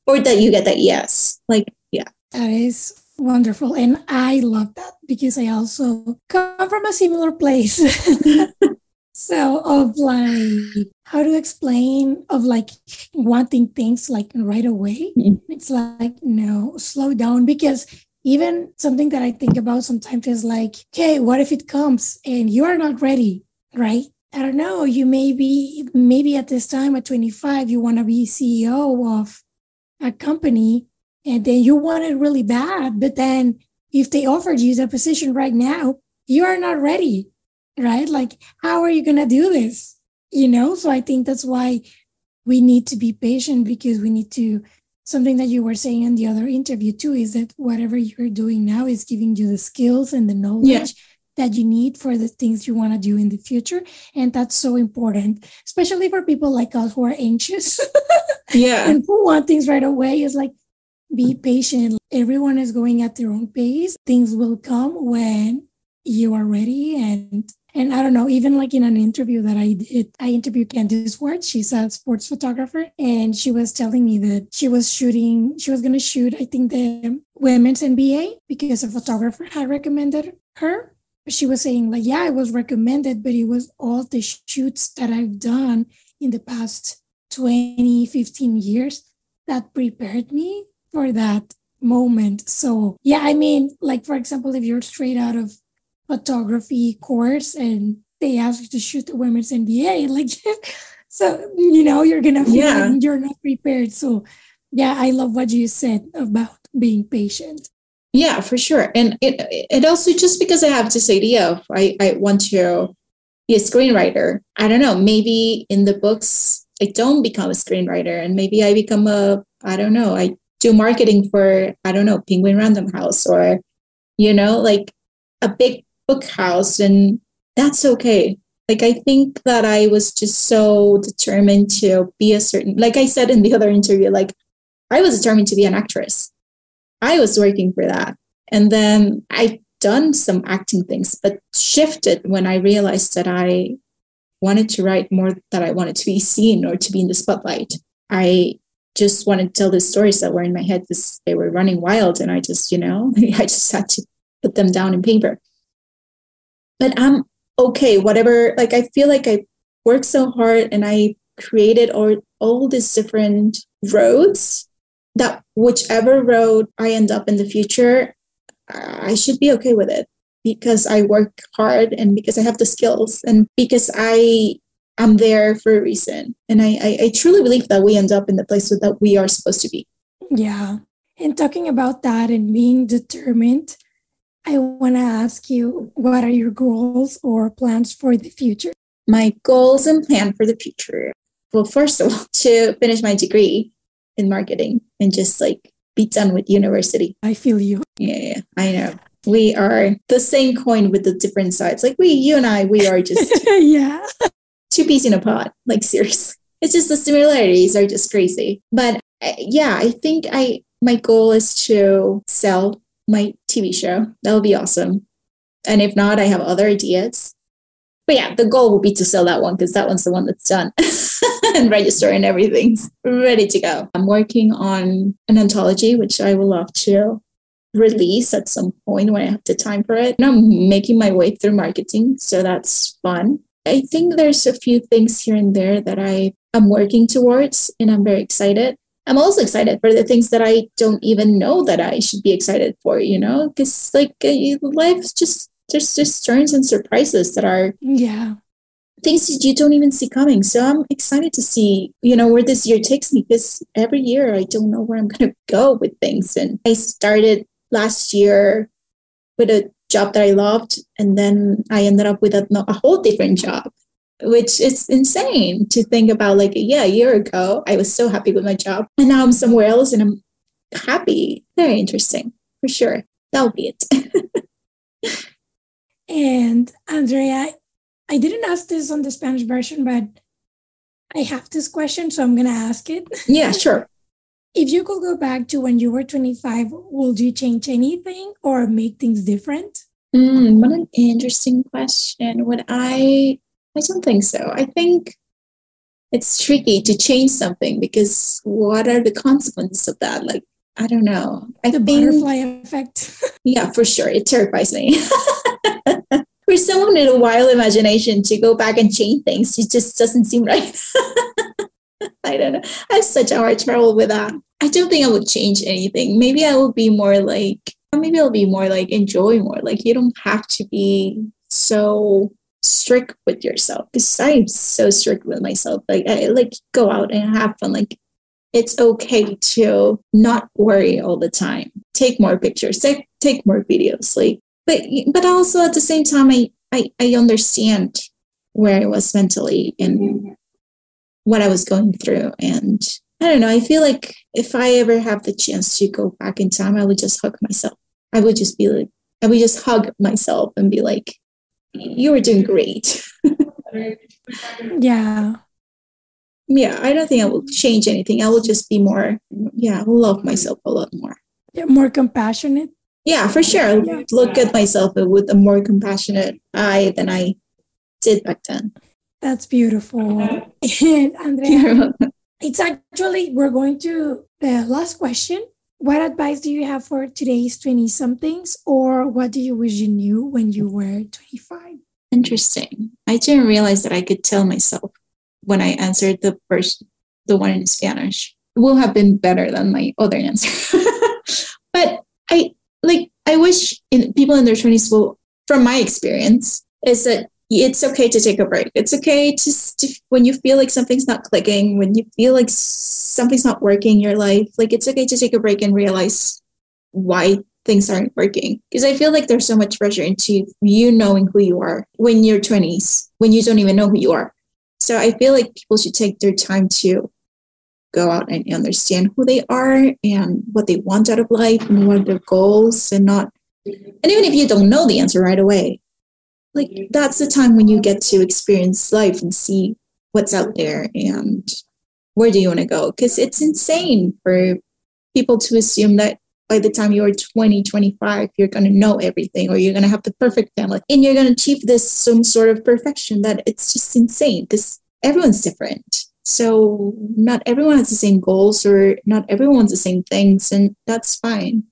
or that you get that yes. Like, yeah. That is wonderful. And I love that because I also come from a similar place. so, of like, how to explain, of like wanting things like right away. Mm-hmm. It's like, no, slow down because even something that I think about sometimes is like, okay, what if it comes and you are not ready, right? I don't know. You maybe maybe at this time at 25, you want to be CEO of a company, and then you want it really bad. But then if they offered you the position right now, you are not ready, right? Like, how are you gonna do this? You know. So I think that's why we need to be patient because we need to something that you were saying in the other interview too is that whatever you're doing now is giving you the skills and the knowledge yeah. that you need for the things you want to do in the future and that's so important especially for people like us who are anxious yeah and who want things right away is like be patient everyone is going at their own pace things will come when you are ready and and I don't know, even like in an interview that I did, I interviewed Candice Ward. She's a sports photographer. And she was telling me that she was shooting, she was going to shoot, I think, the women's NBA because a photographer had recommended her. She was saying, like, yeah, it was recommended, but it was all the shoots that I've done in the past 20, 15 years that prepared me for that moment. So, yeah, I mean, like, for example, if you're straight out of photography course and they ask you to shoot the women's NBA. Like, so, you know, you're going to feel yeah. like you're not prepared. So, yeah, I love what you said about being patient. Yeah, for sure. And it, it also just because I have this idea of I, I want to be a screenwriter. I don't know, maybe in the books I don't become a screenwriter and maybe I become a I don't know, I do marketing for I don't know, Penguin Random House or you know, like a big book house and that's okay. Like i think that i was just so determined to be a certain like i said in the other interview like i was determined to be an actress. I was working for that. And then i done some acting things but shifted when i realized that i wanted to write more that i wanted to be seen or to be in the spotlight. I just wanted to tell the stories that were in my head because they were running wild and i just you know i just had to put them down in paper but I'm okay, whatever. Like, I feel like I worked so hard and I created all, all these different roads that whichever road I end up in the future, I should be okay with it because I work hard and because I have the skills and because I am there for a reason. And I, I, I truly believe that we end up in the place that we are supposed to be. Yeah. And talking about that and being determined, I want to ask you what are your goals or plans for the future? My goals and plan for the future. Well, first of all, to finish my degree in marketing and just like be done with university. I feel you. Yeah, yeah, I know. We are the same coin with the different sides. Like we, you and I, we are just yeah, two peas in a pod. Like seriously, it's just the similarities are just crazy. But uh, yeah, I think I my goal is to sell my TV show. That would be awesome. And if not, I have other ideas. But yeah, the goal will be to sell that one because that one's the one that's done and register and everything's ready to go. I'm working on an anthology, which I will love to release at some point when I have the time for it. And I'm making my way through marketing, so that's fun. I think there's a few things here and there that I am working towards, and I'm very excited. I'm also excited for the things that I don't even know that I should be excited for, you know, because like uh, life's just there's just turns and surprises that are yeah things that you don't even see coming. So I'm excited to see, you know, where this year takes me because every year I don't know where I'm going to go with things. And I started last year with a job that I loved, and then I ended up with a, a whole different job, which is insane to think about. Like, yeah, a year ago, I was so happy with my job, and now I'm somewhere else and I'm happy. Very interesting, for sure. that'll be it. and Andrea, I didn't ask this on the Spanish version, but I have this question, so I'm going to ask it. Yeah, sure. If you could go back to when you were 25, would you change anything or make things different? Mm, what an interesting question. Would I? I don't think so. I think it's tricky to change something because what are the consequences of that? Like, I don't know. I the think, butterfly effect. yeah, for sure. It terrifies me. for someone with a wild imagination to go back and change things, it just doesn't seem right. I don't know. I have such a hard trouble with that. I don't think I would change anything. Maybe I would be more like, maybe I'll be more like enjoy more. Like you don't have to be so strict with yourself because I'm so strict with myself. Like I like go out and have fun. Like it's okay to not worry all the time. Take more pictures. Take take more videos. Like but but also at the same time I I, I understand where I was mentally and what I was going through. And I don't know, I feel like if I ever have the chance to go back in time, I would just hug myself. I would just be like, I would just hug myself and be like, you were doing great. yeah. Yeah, I don't think I will change anything. I will just be more, yeah, love myself a lot more. Yeah, more compassionate. Yeah, for sure. Yeah. Look at myself with a more compassionate eye than I did back then. That's beautiful. Uh-huh. and Andrea, it's actually, we're going to the last question. What advice do you have for today's 20 somethings, or what do you wish you knew when you were 25? Interesting. I didn't realize that I could tell myself when I answered the first, the one in Spanish. It will have been better than my other answer. but I like, I wish in, people in their 20s will, from my experience, is that it's okay to take a break. It's okay to, to, when you feel like something's not clicking, when you feel like something's not working in your life, like it's okay to take a break and realize why things aren't working. Because I feel like there's so much pressure into you knowing who you are when you're 20s, when you don't even know who you are. So I feel like people should take their time to go out and understand who they are and what they want out of life and what their goals and not and even if you don't know the answer right away like that's the time when you get to experience life and see what's out there and where do you want to go? Because it's insane for people to assume that by the time you're 20 25 you're going to know everything or you're going to have the perfect family and you're going to achieve this some sort of perfection that it's just insane. Because everyone's different. So not everyone has the same goals or not everyone wants the same things and that's fine.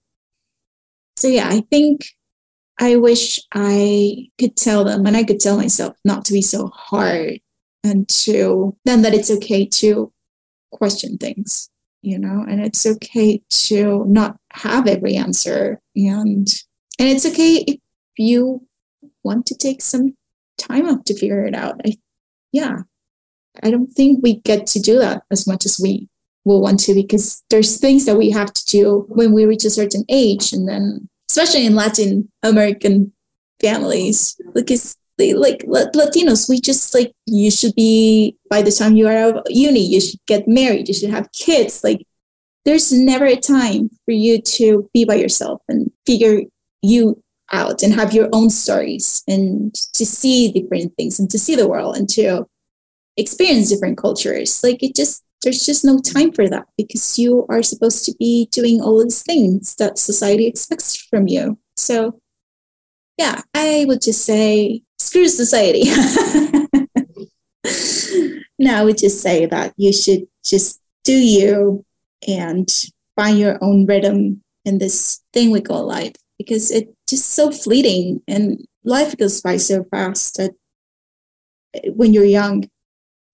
So yeah i think I wish I could tell them and I could tell myself not to be so hard and to then that it's okay to question things, you know, and it's okay to not have every answer and and it's okay if you want to take some time off to figure it out. I yeah. I don't think we get to do that as much as we will want to because there's things that we have to do when we reach a certain age and then especially in Latin American families, because like Latinos, we just like you should be by the time you are out of uni, you should get married, you should have kids. Like there's never a time for you to be by yourself and figure you out and have your own stories and to see different things and to see the world and to experience different cultures. Like it just there's just no time for that because you are supposed to be doing all these things that society expects from you. So, yeah, I would just say screw society. no, I would just say that you should just do you and find your own rhythm in this thing we call life because it's just so fleeting and life goes by so fast that when you're young,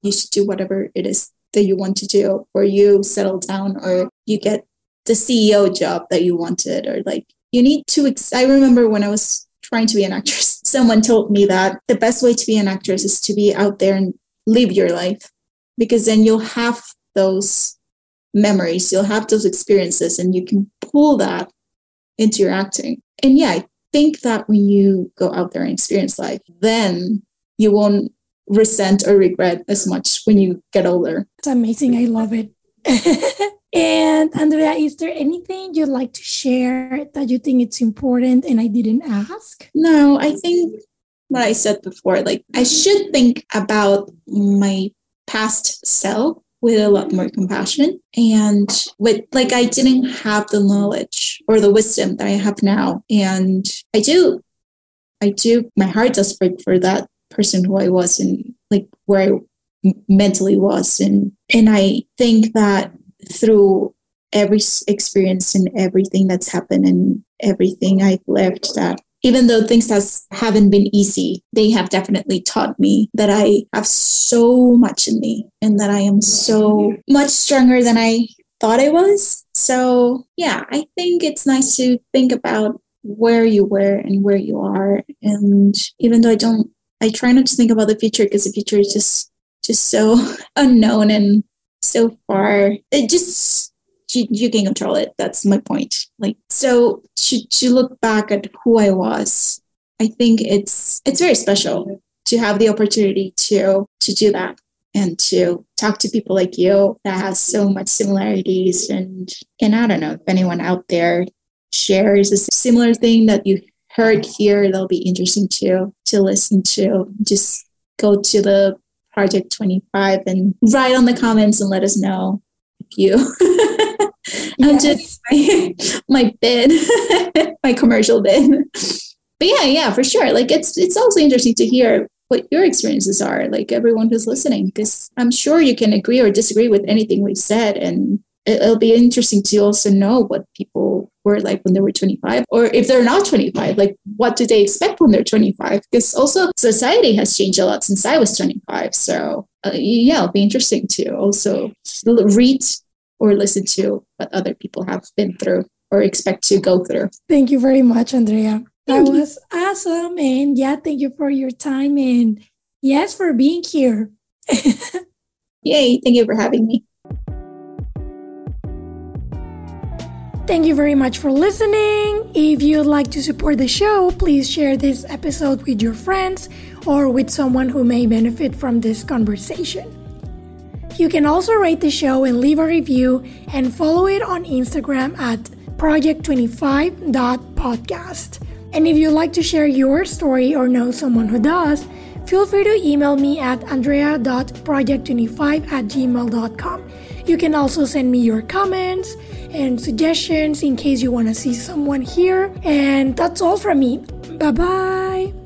you should do whatever it is that you want to do, or you settle down, or you get the CEO job that you wanted, or like you need to. Ex- I remember when I was trying to be an actress, someone told me that the best way to be an actress is to be out there and live your life because then you'll have those memories, you'll have those experiences, and you can pull that into your acting. And yeah, I think that when you go out there and experience life, then you won't resent or regret as much when you get older. It's amazing. I love it. and Andrea, is there anything you'd like to share that you think it's important and I didn't ask? No, I think what I said before, like I should think about my past self with a lot more compassion and with like I didn't have the knowledge or the wisdom that I have now. And I do I do my heart does break for that person who I was and like where I mentally was. And, and I think that through every experience and everything that's happened and everything I've lived that even though things has haven't been easy, they have definitely taught me that I have so much in me and that I am so much stronger than I thought I was. So yeah, I think it's nice to think about where you were and where you are. And even though I don't I try not to think about the future because the future is just just so unknown and so far. It just you, you can control it. That's my point. Like so to to look back at who I was, I think it's it's very special to have the opportunity to to do that and to talk to people like you that has so much similarities and and I don't know if anyone out there shares a similar thing that you heard here that'll be interesting to to listen to. Just go to the project 25 and write on the comments and let us know if you yes. just my, my bid my commercial bid. But yeah yeah for sure. Like it's it's also interesting to hear what your experiences are like everyone who's listening because i'm sure you can agree or disagree with anything we've said and it'll be interesting to also know what people were like when they were 25 or if they're not 25 like what do they expect when they're 25 because also society has changed a lot since i was 25 so uh, yeah it'll be interesting to also read or listen to what other people have been through or expect to go through. Thank you very much andrea. That was awesome and yeah thank you for your time and yes for being here. Yay thank you for having me Thank you very much for listening. If you'd like to support the show, please share this episode with your friends or with someone who may benefit from this conversation. You can also rate the show and leave a review and follow it on Instagram at project25.podcast. And if you'd like to share your story or know someone who does, feel free to email me at andrea.project25 at gmail.com. You can also send me your comments and suggestions in case you want to see someone here. And that's all from me. Bye bye.